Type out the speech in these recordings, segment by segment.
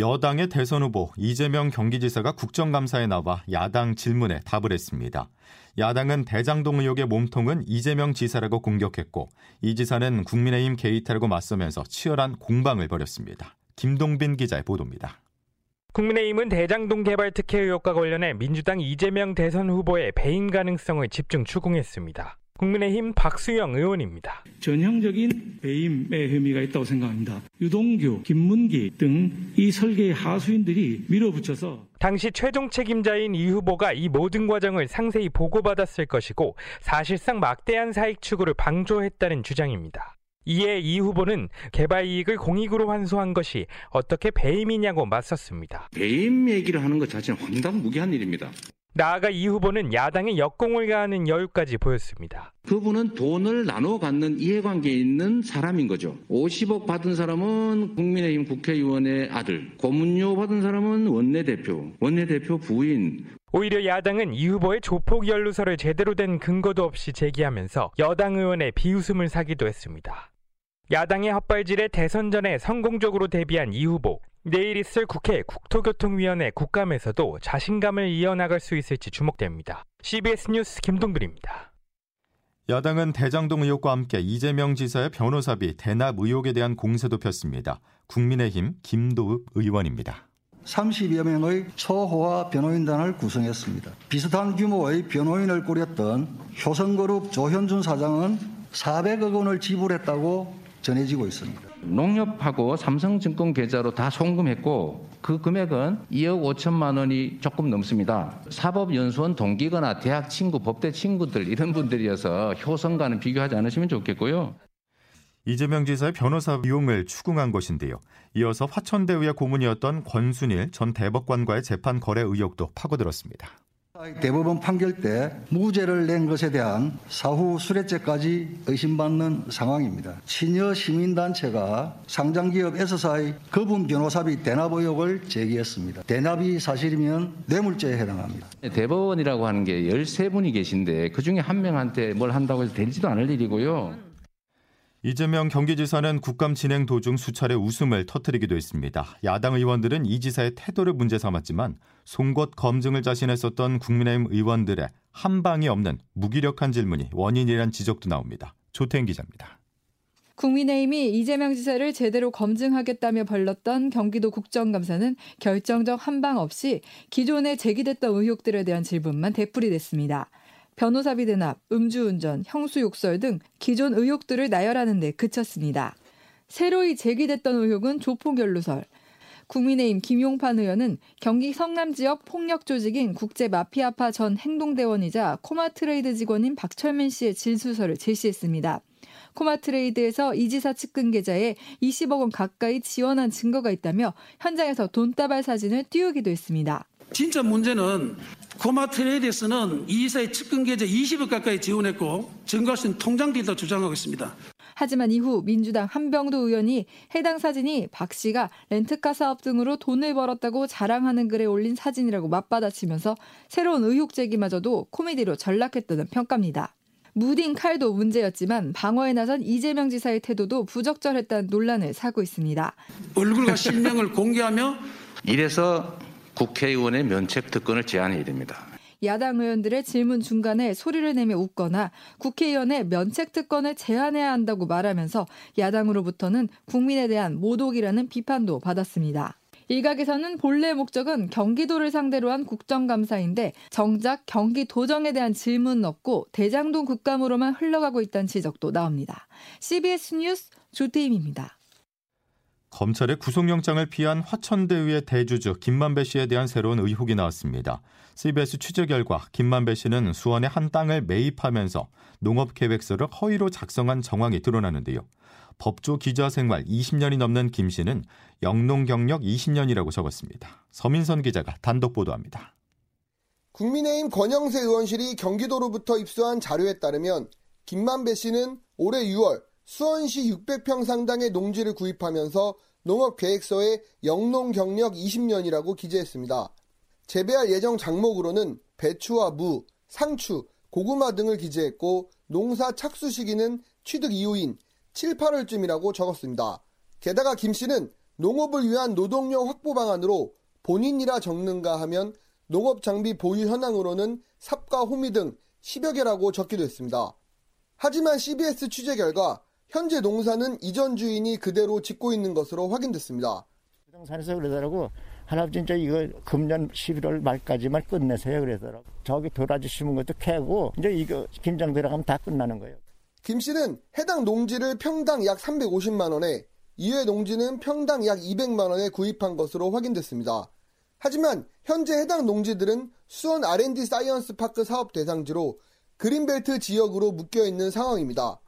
여당의 대선 후보 이재명 경기지사가 국정감사에 나와 야당 질문에 답을 했습니다. 야당은 대장동 의혹의 몸통은 이재명 지사라고 공격했고 이 지사는 국민의힘 게이트라고 맞서면서 치열한 공방을 벌였습니다. 김동빈 기자의 보도입니다. 국민의힘은 대장동 개발 특혜 의혹과 관련해 민주당 이재명 대선 후보의 배임 가능성을 집중 추궁했습니다. 국민의힘 박수영 의원입니다. 전형적인 배임의 혐의가 있다고 생각합니다. 유동규, 김문기 등 이 설계의 하수인들이 밀어붙여서 당시 최종 책임자인 이 후보가 이 모든 과정을 상세히 보고받았을 것이고 사실상 막대한 사익 추구를 방조했다는 주장입니다. 이에 이 후보는 개발 이익을 공익으로 환수한 것이 어떻게 배임이냐고 맞섰습니다. 배임 얘기를 하는 것 자체는 황당무계한 일입니다. 나아가 이 후보는 야당의 역공을 가하는 여유까지 보였습니다. 그분은 돈을 나눠 갖는 이해관계에 있는 사람인 거죠. 50억 받은 사람은 국민의힘 국회의원의 아들, 고문료 받은 사람은 원내대표, 원내대표 부인. 오히려 야당은 이 후보의 조폭 연루설을 제대로 된 근거도 없이 제기하면서 여당 의원의 비웃음을 사기도 했습니다. 야당의 헛발질에 대선 전에 성공적으로 데뷔한 이 후보. 내일 있을 국회 국토교통위원회 국감에서도 자신감을 이어나갈 수 있을지 주목됩니다. CBS 뉴스 김동글입니다. 야당은 대장동 의혹과 함께 이재명 지사의 변호사비 대납 의혹에 대한 공세도 폈습니다. 국민의힘 김도읍 의원입니다. 30여 명의 초호화 변호인단을 구성했습니다. 비슷한 규모의 변호인을 꾸렸던 효성그룹 조현준 사장은 400억 원을 지불했다고 전해지고 있습니다. 농협하고 삼성증권 계좌로 다 송금했고 그 금액은 2억 5천만 원이 조금 넘습니다. 사법연수원 동기거나 대학 친구, 법대 친구들 이런 분들이어서 효성과는 비교하지 않으시면 좋겠고요. 이재명 지사의 변호사 비용을 추궁한 것인데요. 이어서 화천대유의 고문이었던 권순일 전 대법관과의 재판 거래 의혹도 파고들었습니다. 대법원 판결 때 무죄를 낸 것에 대한 사후 수뢰죄까지 의심받는 상황입니다. 친여 시민단체가 상장기업 S사의 거분 변호사비 대납 의혹을 제기했습니다. 대납이 사실이면 뇌물죄에 해당합니다. 대법원이라고 하는 게 13분이 계신데 그중에 한 명한테 뭘 한다고 해서 되지도 않을 일이고요. 이재명 경기지사는 국감 진행 도중 수차례 웃음을 터뜨리기도 했습니다. 야당 의원들은 이 지사의 태도를 문제 삼았지만 송곳 검증을 자신했었던 국민의힘 의원들의 한 방이 없는 무기력한 질문이 원인이란 지적도 나옵니다. 조태인 기자입니다. 국민의힘이 이재명 지사를 제대로 검증하겠다며 벌렸던 경기도 국정감사는 결정적 한방 없이 기존에 제기됐던 의혹들에 대한 질문만 되풀이됐습니다. 변호사비 대납, 음주운전, 형수욕설 등 기존 의혹들을 나열하는 데 그쳤습니다. 새로이 제기됐던 의혹은 조폭연루설. 국민의힘 김용판 의원은 경기 성남 지역 폭력 조직인 국제 마피아파 전 행동대원이자 코마트레이드 직원인 박철민 씨의 진술서를 제시했습니다. 코마트레이드에서 이 지사 측근 계좌에 20억 원 가까이 지원한 증거가 있다며 현장에서 돈다발 사진을 띄우기도 했습니다. 진짜 문제는 코마트레이드에서는 이 이사의 측근 계좌 20억 가까이 지원했고 증거할 수 있는 통장들도 주장하고 있습니다. 하지만 이후 민주당 한병도 의원이 해당 사진이 박 씨가 렌트카 사업 등으로 돈을 벌었다고 자랑하는 글에 올린 사진이라고 맞받아치면서 새로운 의혹 제기마저도 코미디로 전락했다는 평가입니다. 무딘 칼도 문제였지만 방어에 나선 이재명 지사의 태도도 부적절했다는 논란을 사고 있습니다. 얼굴과 실명을 공개하며 이래서 국회의원의 면책 특권을 제한해야 됩니다. 야당 의원들의 질문 중간에 소리를 내며 웃거나 국회의원의 면책 특권을 제한해야 한다고 말하면서 야당으로부터는 국민에 대한 모독이라는 비판도 받았습니다. 일각에서는 본래 목적은 경기도를 상대로 한 국정감사인데 정작 경기도정에 대한 질문은 없고 대장동 국감으로만 흘러가고 있다는 지적도 나옵니다. CBS 뉴스 조태임입니다. 검찰의 구속영장을 피한 화천대유의 대주주 김만배 씨에 대한 새로운 의혹이 나왔습니다. CBS 취재 결과 김만배 씨는 수원의 한 땅을 매입하면서 농업계획서를 허위로 작성한 정황이 드러나는데요. 법조 기자 생활 20년이 넘는 김 씨는 영농 경력 20년이라고 적었습니다. 서민선 기자가 단독 보도합니다. 국민의힘 권영세 의원실이 경기도로부터 입수한 자료에 따르면 김만배 씨는 올해 6월 수원시 600평 상당의 농지를 구입하면서 농업계획서에 영농 경력 20년이라고 기재했습니다. 재배할 예정 작목으로는 배추와 무, 상추, 고구마 등을 기재했고 농사 착수 시기는 취득 이후인 7, 8월쯤이라고 적었습니다. 게다가 김 씨는 농업을 위한 노동력 확보 방안으로 본인이라 적는가 하면 농업 장비 보유 현황으로는 삽과 호미 등 10여 개라고 적기도 했습니다. 하지만 CBS 취재 결과 현재 농사는 이전 주인이 그대로 짓고 있는 것으로 확인됐습니다. 부동산에서 그러더라고 할아버지 이제 이거 금년 11월 말까지만 끝내세요 그러더라고 저기 도라지 심은 것도 캐고 이제 이거 김장 들어가면 다 끝나는 거예요. 김 씨는 해당 농지를 평당 약 350만 원에 이외 농지는 평당 약 200만 원에 구입한 것으로 확인됐습니다. 하지만 현재 해당 농지들은 수원 R&D 사이언스 파크 사업 대상지로 그린벨트 지역으로 묶여 있는 상황입니다.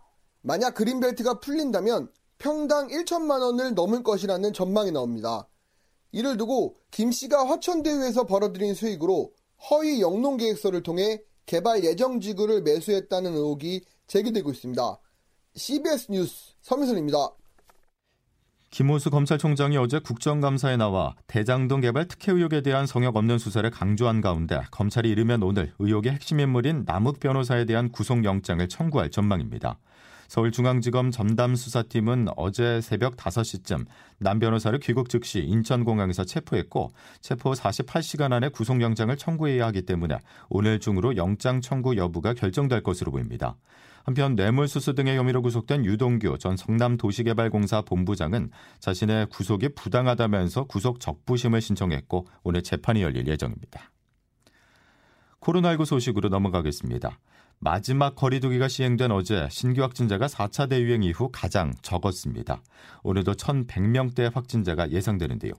만약 그린벨트가 풀린다면 평당 1천만 원을 넘을 것이라는 전망이 나옵니다. 이를 두고 김 씨가 화천대유에서 벌어들인 수익으로 허위 영농 계획서를 통해 개발 예정 지구를 매수했다는 의혹이 제기되고 있습니다. CBS 뉴스 서민선입니다. 김호수 검찰총장이 어제 국정감사에 나와 대장동 개발 특혜 의혹에 대한 성역 없는 수사를 강조한 가운데 검찰이 이르면 오늘 의혹의 핵심 인물인 남욱 변호사에 대한 구속영장을 청구할 전망입니다. 서울중앙지검 전담수사팀은 어제 새벽 5시쯤 남 변호사를 귀국 즉시 인천공항에서 체포했고 체포 48시간 안에 구속영장을 청구해야 하기 때문에 오늘 중으로 영장 청구 여부가 결정될 것으로 보입니다. 한편 뇌물수수 등의 혐의로 구속된 유동규 전 성남도시개발공사 본부장은 자신의 구속이 부당하다면서 구속 적부심을 신청했고 오늘 재판이 열릴 예정입니다. 코로나19 소식으로 넘어가겠습니다. 마지막 거리두기가 시행된 어제 신규 확진자가 4차 대유행 이후 가장 적었습니다. 오늘도 1,100명대 확진자가 예상되는데요.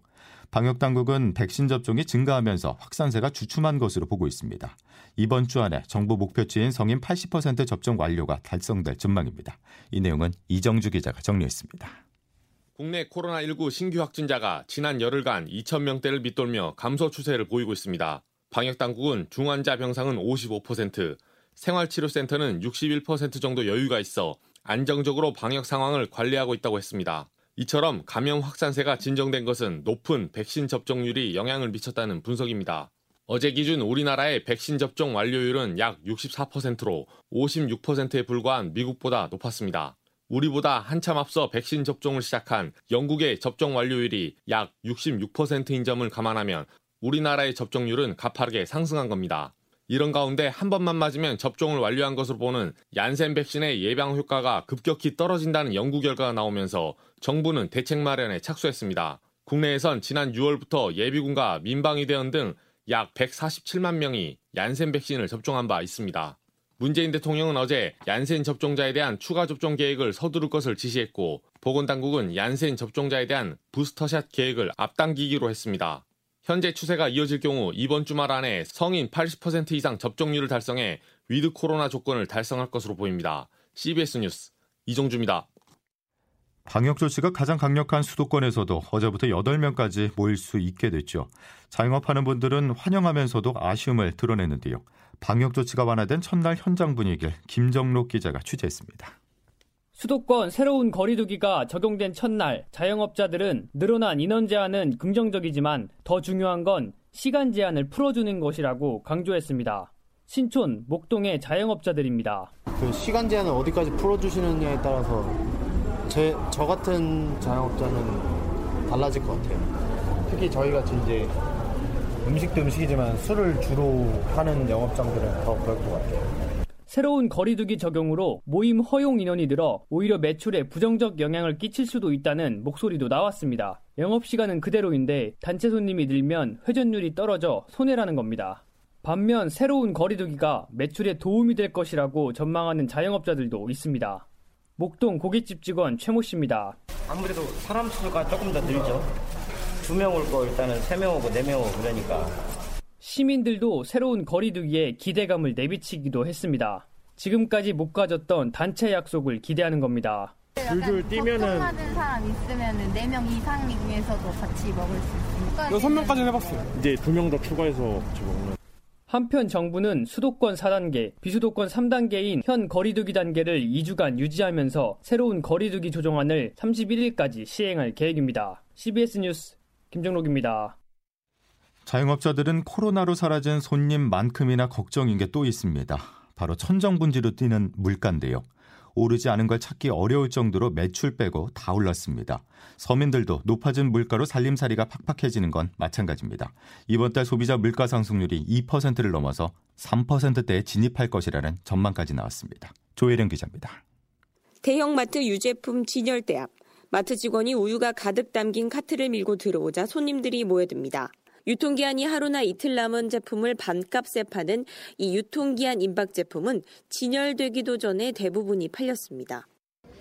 방역 당국은 백신 접종이 증가하면서 확산세가 주춤한 것으로 보고 있습니다. 이번 주 안에 정부 목표치인 성인 80% 접종 완료가 달성될 전망입니다. 이 내용은 이정주 기자가 정리했습니다. 국내 코로나19 신규 확진자가 지난 열흘간 2,000명대를 밑돌며 감소 추세를 보이고 있습니다. 방역 당국은 중환자 병상은 55%, 생활치료센터는 61% 정도 여유가 있어 안정적으로 방역 상황을 관리하고 있다고 했습니다. 이처럼 감염 확산세가 진정된 것은 높은 백신 접종률이 영향을 미쳤다는 분석입니다. 어제 기준 우리나라의 백신 접종 완료율은 약 64%로 56%에 불과한 미국보다 높았습니다. 우리보다 한참 앞서 백신 접종을 시작한 영국의 접종 완료율이 약 66%인 점을 감안하면 우리나라의 접종률은 가파르게 상승한 겁니다. 이런 가운데 한 번만 맞으면 접종을 완료한 것으로 보는 얀센 백신의 예방 효과가 급격히 떨어진다는 연구 결과가 나오면서 정부는 대책 마련에 착수했습니다. 국내에선 지난 6월부터 예비군과 민방위대원 등 약 147만 명이 얀센 백신을 접종한 바 있습니다. 문재인 대통령은 어제 얀센 접종자에 대한 추가 접종 계획을 서두를 것을 지시했고 보건당국은 얀센 접종자에 대한 부스터샷 계획을 앞당기기로 했습니다. 현재 추세가 이어질 경우 이번 주말 안에 성인 80% 이상 접종률을 달성해 위드 코로나 조건을 달성할 것으로 보입니다. CBS 뉴스 이종주입니다. 방역 조치가 가장 강력한 수도권에서도 어제부터 8명까지 모일 수 있게 됐죠. 자영업하는 분들은 환영하면서도 아쉬움을 드러냈는데요. 방역 조치가 완화된 첫날 현장 분위기를 김정록 기자가 취재했습니다. 수도권 새로운 거리두기가 적용된 첫날 자영업자들은 늘어난 인원 제한은 긍정적이지만 더 중요한 건 시간 제한을 풀어주는 것이라고 강조했습니다. 신촌 목동의 자영업자들입니다. 그 시간 제한을 어디까지 풀어주시느냐에 따라서 제, 저 같은 자영업자는 달라질 것 같아요. 특히 저희 같이 이제 음식도 음식이지만 술을 주로 하는 영업장들은 더 그럴 것 같아요. 새로운 거리두기 적용으로 모임 허용 인원이 늘어 오히려 매출에 부정적 영향을 끼칠 수도 있다는 목소리도 나왔습니다. 영업시간은 그대로인데 단체 손님이 늘면 회전율이 떨어져 손해라는 겁니다. 반면 새로운 거리두기가 매출에 도움이 될 것이라고 전망하는 자영업자들도 있습니다. 목동 고깃집 직원 최모 씨입니다. 아무래도 사람 수가 조금 더 늘죠. 두 명 올 거 일단은 세 명 오고 네 명 오고 그러니까 시민들도 새로운 거리두기에 기대감을 내비치기도 했습니다. 지금까지 못 가졌던 단체 약속을 기대하는 겁니다. 줄줄 뛰면은 사람 있으면 4명 이상 중에서도 같이 먹을 수 있으니까 6명까지 해봤어요. 이제 2명 더 추가해서 같이 먹는. 한편 정부는 수도권 4단계, 비수도권 3단계인 현 거리두기 단계를 2주간 유지하면서 새로운 거리두기 조정안을 31일까지 시행할 계획입니다. CBS 뉴스 김정록입니다. 자영업자들은 코로나로 사라진 손님만큼이나 걱정인 게 또 있습니다. 바로 천정분지로 뛰는 물가인데요. 오르지 않은 걸 찾기 어려울 정도로 매출 빼고 다 올랐습니다. 서민들도 높아진 물가로 살림살이가 팍팍해지는 건 마찬가지입니다. 이번 달 소비자 물가 상승률이 2%를 넘어서 3%대에 진입할 것이라는 전망까지 나왔습니다. 조혜령 기자입니다. 대형마트 유제품 진열대 앞 마트 직원이 우유가 가득 담긴 카트를 밀고 들어오자 손님들이 모여듭니다. 유통기한이 하루나 이틀 남은 제품을 반값에 파는 이 유통기한 임박 제품은 진열되기도 전에 대부분이 팔렸습니다.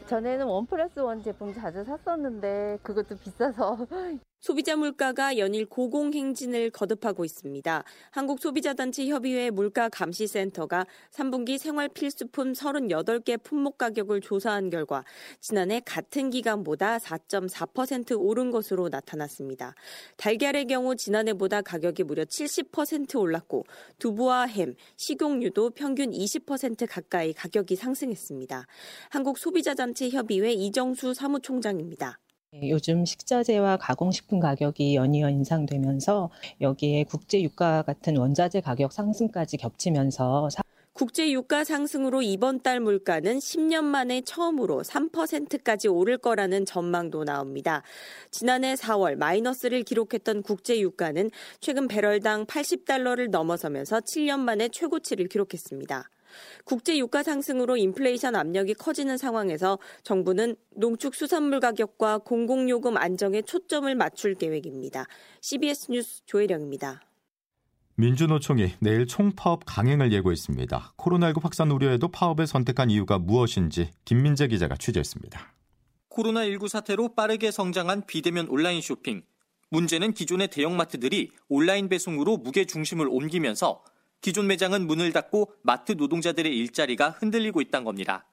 전에는 원 플러스 원 제품 자주 샀었는데 그것도 비싸서 소비자 물가가 연일 고공행진을 거듭하고 있습니다. 한국소비자단체 협의회 물가감시센터가 3분기 생활 필수품 38개 품목 가격을 조사한 결과 지난해 같은 기간보다 4.4% 오른 것으로 나타났습니다. 달걀의 경우 지난해보다 가격이 무려 70% 올랐고 두부와 햄, 식용유도 평균 20% 가까이 가격이 상승했습니다. 한국소비자단체 협의회 이정수 사무총장입니다. 네, 요즘 식자재와 가공식품 가격이 연이어 인상되면서 여기에 국제 유가 같은 원자재 가격 상승까지 겹치면서 국제 유가 상승으로 이번 달 물가는 10년 만에 처음으로 3%까지 오를 거라는 전망도 나옵니다. 지난해 4월 마이너스를 기록했던 국제 유가는 최근 배럴당 80달러를 넘어서면서 7년 만에 최고치를 기록했습니다. 국제 유가 상승으로 인플레이션 압력이 커지는 상황에서 정부는 농축 수산물 가격과 공공요금 안정에 초점을 맞출 계획입니다. CBS 뉴스 조혜령입니다. 민주노총이 내일 총파업 강행을 예고했습니다. 코로나19 확산 우려에도 파업을 선택한 이유가 무엇인지 김민재 기자가 취재했습니다. 코로나19 사태로 빠르게 성장한 비대면 온라인 쇼핑. 문제는 기존의 대형마트들이 온라인 배송으로 무게 중심을 옮기면서 기존 매장은 문을 닫고 마트 노동자들의 일자리가 흔들리고 있다는 겁니다.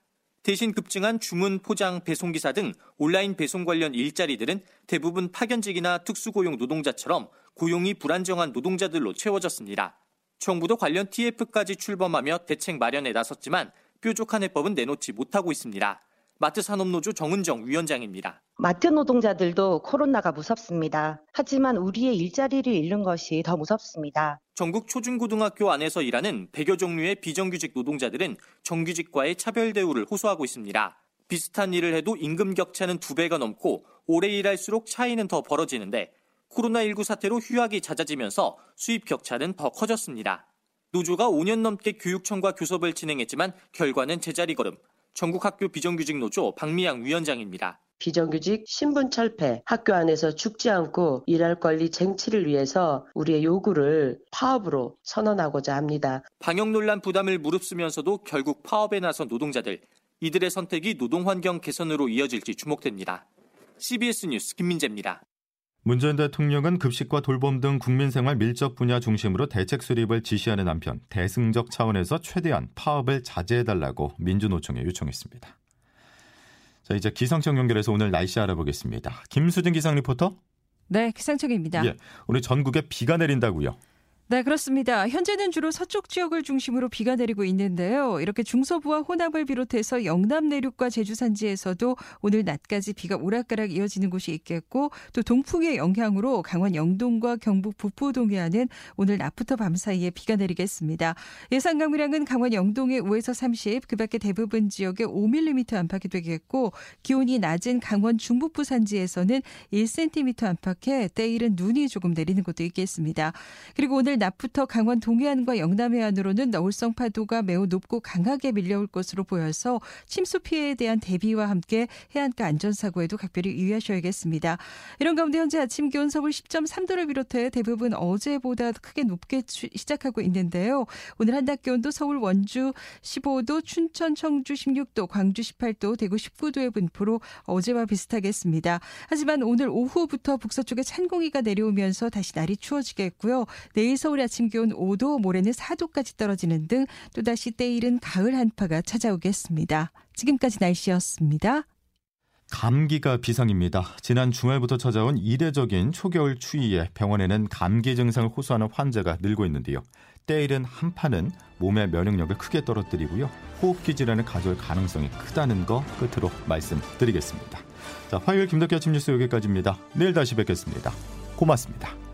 대신 급증한 주문, 포장, 배송기사 등 온라인 배송 관련 일자리들은 대부분 파견직이나 특수고용 노동자처럼 고용이 불안정한 노동자들로 채워졌습니다. 정부도 관련 TF까지 출범하며 대책 마련에 나섰지만 뾰족한 해법은 내놓지 못하고 있습니다. 마트 산업노조 정은정 위원장입니다. 마트 노동자들도 코로나가 무섭습니다. 하지만 우리의 일자리를 잃는 것이 더 무섭습니다. 전국 초중고등학교 안에서 일하는 100여 종류의 비정규직 노동자들은 정규직과의 차별 대우를 호소하고 있습니다. 비슷한 일을 해도 임금 격차는 두 배가 넘고 오래 일할수록 차이는 더 벌어지는데 코로나19 사태로 휴학이 잦아지면서 수입 격차는 더 커졌습니다. 노조가 5년 넘게 교육청과 교섭을 진행했지만 결과는 제자리 걸음. 전국학교 비정규직 노조 박미양 위원장입니다. 비정규직 신분 철폐, 학교 안에서 죽지 않고 일할 권리 쟁취를 위해서 우리의 요구를 파업으로 선언하고자 합니다. 방역 논란 부담을 무릅쓰면서도 결국 파업에 나선 노동자들, 이들의 선택이 노동 환경 개선으로 이어질지 주목됩니다. CBS 뉴스 김민재입니다. 문재인 대통령은 급식과 돌봄 등 국민생활 밀접 분야 중심으로 대책 수립을 지시하는 한편 대승적 차원에서 최대한 파업을 자제해달라고 민주노총에 요청했습니다. 자 이제 기상청 연결해서 오늘 날씨 알아보겠습니다. 김수진 기상 리포터. 네, 기상청입니다. 예, 오늘 전국에 비가 내린다고요. 네, 그렇습니다. 현재는 주로 서쪽 지역을 중심으로 비가 내리고 있는데요. 이렇게 중서부와 호남을 비롯해서 영남 내륙과 제주 산지에서도 오늘 낮까지 비가 오락가락 이어지는 곳이 있겠고 또 동풍의 영향으로 강원 영동과 경북 북부 동해안은 오늘 낮부터 밤 사이에 비가 내리겠습니다. 예상 강우량은 강원 영동에 5에서 30, 그 밖에 대부분 지역에 5mm 안팎이 되겠고 기온이 낮은 강원 중북부 산지에서는 1cm 안팎에 때일은 눈이 조금 내리는 곳도 있겠습니다. 그리고 오늘 낮부터 강원 동해안과 영남 해안으로는 너울성 파도가 매우 높고 강하게 밀려올 것으로 보여서 침수 피해에 대한 대비와 함께 해안가 안전사고에도 각별히 유의하셔야겠습니다. 이런 가운데 현재 아침 기온 서울 10.3도를 비롯해 대부분 어제보다 크게 높게 시작하고 있는데요. 오늘 한낮 기온도 서울 원주 15도, 춘천 청주 16도, 광주 18도, 대구 19도의 분포로 어제와 비슷하겠습니다. 하지만 오늘 오후부터 북서쪽에 찬 공기가 내려오면서 다시 날이 추워지겠고요. 내일 서울 아침 기온 5도, 모레는 4도까지 떨어지는 등 또다시 때이른 가을 한파가 찾아오겠습니다. 지금까지 날씨였습니다. 감기가 비상입니다. 지난 주말부터 찾아온 이례적인 초겨울 추위에 병원에는 감기 증상을 호소하는 환자가 늘고 있는데요. 때이른 한파는 몸의 면역력을 크게 떨어뜨리고요. 호흡기 질환을 가져올 가능성이 크다는 거 끝으로 말씀드리겠습니다. 자, 화요일 김덕기 아침 뉴스 여기까지입니다. 내일 다시 뵙겠습니다. 고맙습니다.